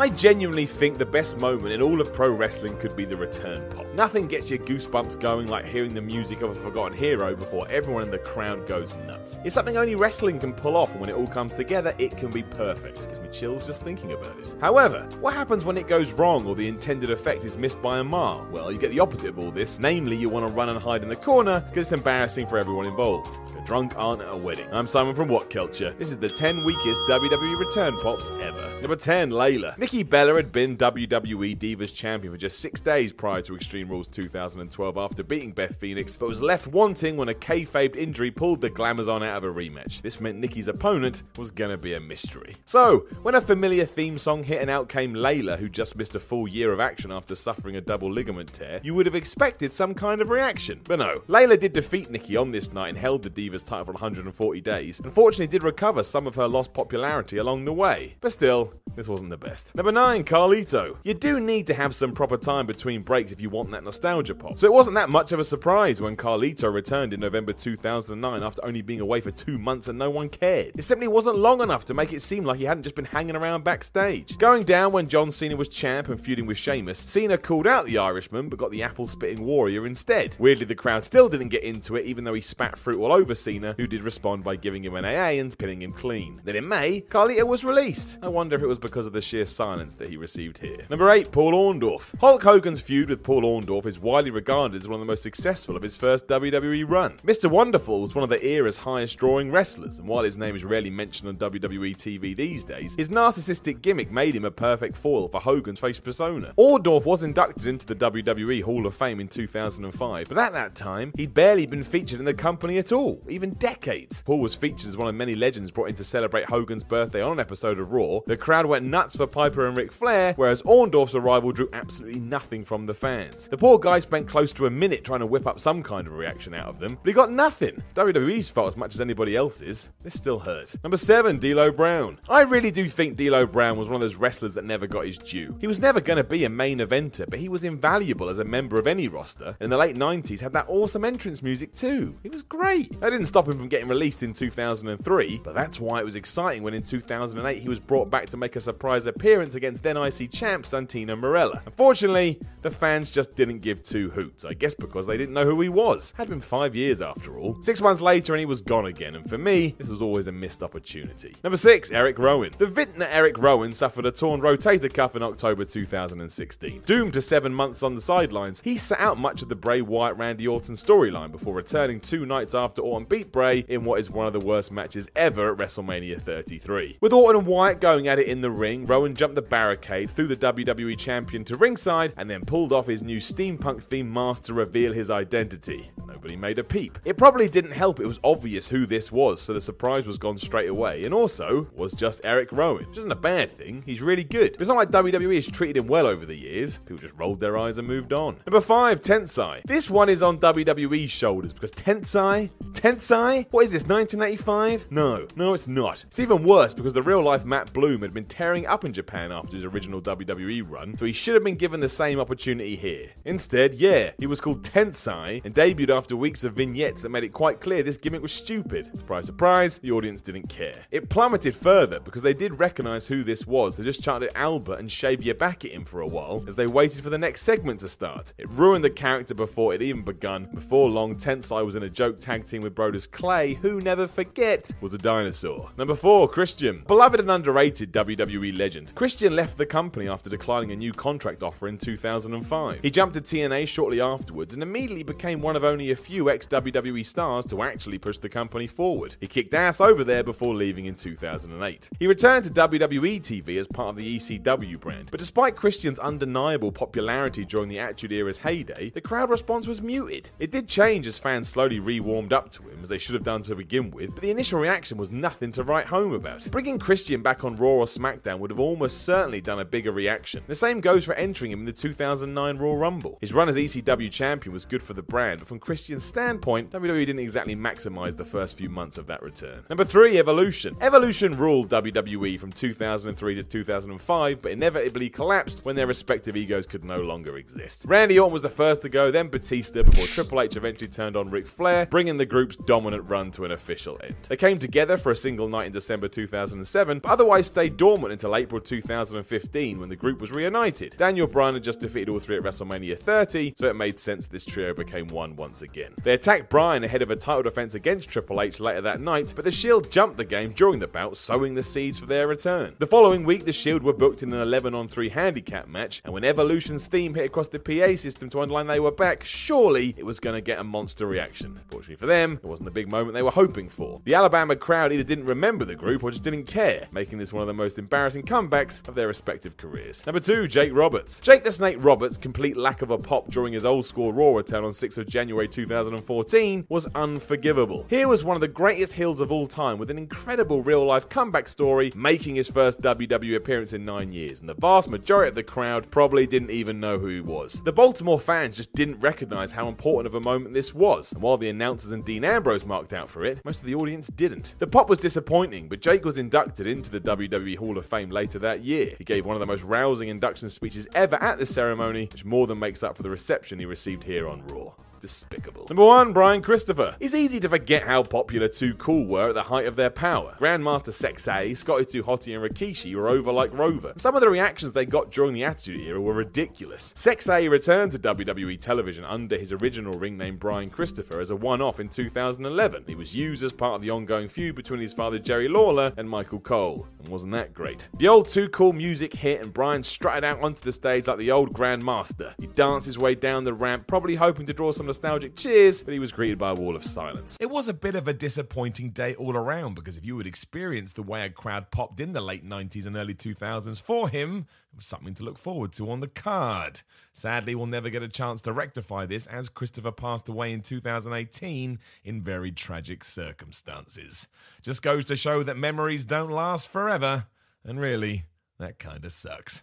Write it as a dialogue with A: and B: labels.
A: I genuinely think the best moment in all of pro wrestling could be the return pop. Nothing gets your goosebumps going like hearing the music of a forgotten hero before everyone in the crowd goes nuts. It's something only wrestling can pull off, and when it all comes together, it can be perfect. Gives me chills just thinking about it. However, what happens when it goes wrong or the intended effect is missed by a mile? Well, you get the opposite of all this, namely, you want to run and hide in the corner because it's embarrassing for everyone involved. A drunk aunt at a wedding. I'm Simon from What Culture. This is the 10 weakest WWE return pops ever. Number 10, Layla. Bella had been WWE Divas Champion for just six days prior to Extreme Rules 2012 after beating Beth Phoenix, but was left wanting when a kayfabe injury pulled the Glamazon out of a rematch. This meant Nikki's opponent was gonna be a mystery. So, when a familiar theme song hit and out came Layla, who just missed a full year of action after suffering a double ligament tear, you would have expected some kind of reaction. But no, Layla did defeat Nikki on this night and held the Divas title for 140 days. Unfortunately, did recover some of her lost popularity along the way. But still, this wasn't the best. Number 9, Carlito. You do need to have some proper time between breaks if you want that nostalgia pop. So it wasn't that much of a surprise when Carlito returned in November 2009 after only being away for two months and no one cared. It simply wasn't long enough to make it seem like he hadn't just been hanging around backstage. Going down when John Cena was champ and feuding with Sheamus, Cena called out the Irishman but got the apple spitting warrior instead. Weirdly, the crowd still didn't get into it even though he spat fruit all over Cena, who did respond by giving him an AA and pinning him clean. Then in May, Carlito was released. I wonder if it was because of the sheer silence that he received here. Number 8, Paul Orndorff. Hulk Hogan's feud with Paul Orndorff is widely regarded as one of the most successful of his first WWE run. Mr. Wonderful was one of the era's highest drawing wrestlers, and while his name is rarely mentioned on WWE TV these days, his narcissistic gimmick made him a perfect foil for Hogan's face persona. Orndorff was inducted into the WWE Hall of Fame in 2005, but at that time, he'd barely been featured in the company at all, even decades. Paul was featured as one of many legends brought in to celebrate Hogan's birthday on an episode of Raw. The crowd went nuts for Piper and Ric Flair, whereas Orndorff's arrival drew absolutely nothing from the fans. The poor guy spent close to a minute trying to whip up some kind of reaction out of them, but he got nothing. WWE's fault as much as anybody else's. This still hurt. Number 7, D'Lo Brown. I really do think D'Lo Brown was one of those wrestlers that never got his due. He was never going to be a main eventer, but he was invaluable as a member of any roster. In the late 90s, had that awesome entrance music too. He was great. That didn't stop him from getting released in 2003, but that's why it was exciting when in 2008 he was brought back to make a surprise appearance against then IC champ Santino Marella. Unfortunately, the fans just didn't give two hoots, I guess because they didn't know who he was. Had been five years after all. Six months later and he was gone again, and for me, this was always a missed opportunity. Number 6, Eric Rowan. The vintner Eric Rowan suffered a torn rotator cuff in October 2016. Doomed to seven months on the sidelines, he sat out much of the Bray Wyatt Randy Orton storyline before returning two nights after Orton beat Bray in what is one of the worst matches ever at WrestleMania 33. With Orton and Wyatt going at it in the ring, Rowan jumped the barricade, threw the WWE Champion to ringside, and then pulled off his new steampunk themed mask to reveal his identity. Nobody made a peep. It probably didn't help, it was obvious who this was, so the surprise was gone straight away, and also was just Eric Rowan, which isn't a bad thing, he's really good. It's not like WWE has treated him well over the years, people just rolled their eyes and moved on. Number 5, Tensai. This one is on WWE's shoulders because Tensai? Tensai? What is this, 1985? No, no, it's not. It's even worse because the real life Matt Bloom had been tearing up in Japan after his original WWE run, so he should have been given the same opportunity here. Instead, yeah, he was called Tensai and debuted after weeks of vignettes that made it quite clear this gimmick was stupid. Surprise, surprise, the audience didn't care. It plummeted further because they did recognize who this was. They just chanted Albert and your back at him for a while as they waited for the next segment to start. It ruined the character before it even begun. Before long, Tensai was in a joke tag team with Brodus Clay, who never forget was a dinosaur. Number 4, Christian. Beloved and underrated WWE legend. Christian Christian left the company after declining a new contract offer in 2005. He jumped to TNA shortly afterwards and immediately became one of only a few ex WWE stars to actually push the company forward. He kicked ass over there before leaving in 2008. He returned to WWE TV as part of the ECW brand, but despite Christian's undeniable popularity during the Attitude Era's heyday, the crowd response was muted. It did change as fans slowly re warmed up to him, as they should have done to begin with, but the initial reaction was nothing to write home about. Bringing Christian back on Raw or SmackDown would have almost certainly done a bigger reaction. The same goes for entering him in the 2009 Royal Rumble. His run as ECW champion was good for the brand, but from Christian's standpoint, WWE didn't exactly maximize the first few months of that return. Number 3, Evolution. Evolution ruled WWE from 2003 to 2005, but inevitably collapsed when their respective egos could no longer exist. Randy Orton was the first to go, then Batista, before Triple H eventually turned on Ric Flair, bringing the group's dominant run to an official end. They came together for a single night in December 2007, but otherwise stayed dormant until April 2015 when the group was reunited. Daniel Bryan had just defeated all three at WrestleMania 30, so it made sense this trio became one once again. They attacked Bryan ahead of a title defense against Triple H later that night, but the Shield jumped the game during the bout, sowing the seeds for their return. The following week, the Shield were booked in an 11 on 3 handicap match, and when Evolution's theme hit across the PA system to underline they were back, surely it was going to get a monster reaction. Fortunately for them, it wasn't the big moment they were hoping for. The Alabama crowd either didn't remember the group or just didn't care, making this one of the most embarrassing comebacks of their respective careers. Number 2, Jake Roberts. Jake the Snake Roberts' complete lack of a pop during his old school Raw return on 6th of January 2014 was unforgivable. Here was one of the greatest heels of all time with an incredible real life comeback story, making his first WWE appearance in nine years, and the vast majority of the crowd probably didn't even know who he was. The Baltimore fans just didn't recognize how important of a moment this was, and while the announcers and Dean Ambrose marked out for it, most of the audience didn't. The pop was disappointing, but Jake was inducted into the WWE Hall of Fame later that year. He gave one of the most rousing induction speeches ever at the ceremony, which more than makes up for the reception he received here on Raw despicable. Number one, Brian Christopher. It's easy to forget how popular 2 Cool were at the height of their power. Grandmaster Sexay, Scotty 2 Hotty, and Rikishi were over like Rover. Some of the reactions they got during the Attitude Era were ridiculous. Sexay returned to WWE television under his original ring name Brian Christopher as a one off in 2011. He was used as part of the ongoing feud between his father Jerry Lawler and Michael Cole. And wasn't that great? The old 2 Cool music hit, and Brian strutted out onto the stage like the old Grandmaster. He danced his way down the ramp, probably hoping to draw some nostalgic cheers, but he was greeted by a wall of silence.
B: It was a bit of a disappointing day all around because if you had experienced the way a crowd popped in the late 90s and early 2000s for him, it was something to look forward to on the card. Sadly, we'll never get a chance to rectify this as Christopher passed away in 2018 in very tragic circumstances. Just goes to show that memories don't last forever, and really, that kind of sucks.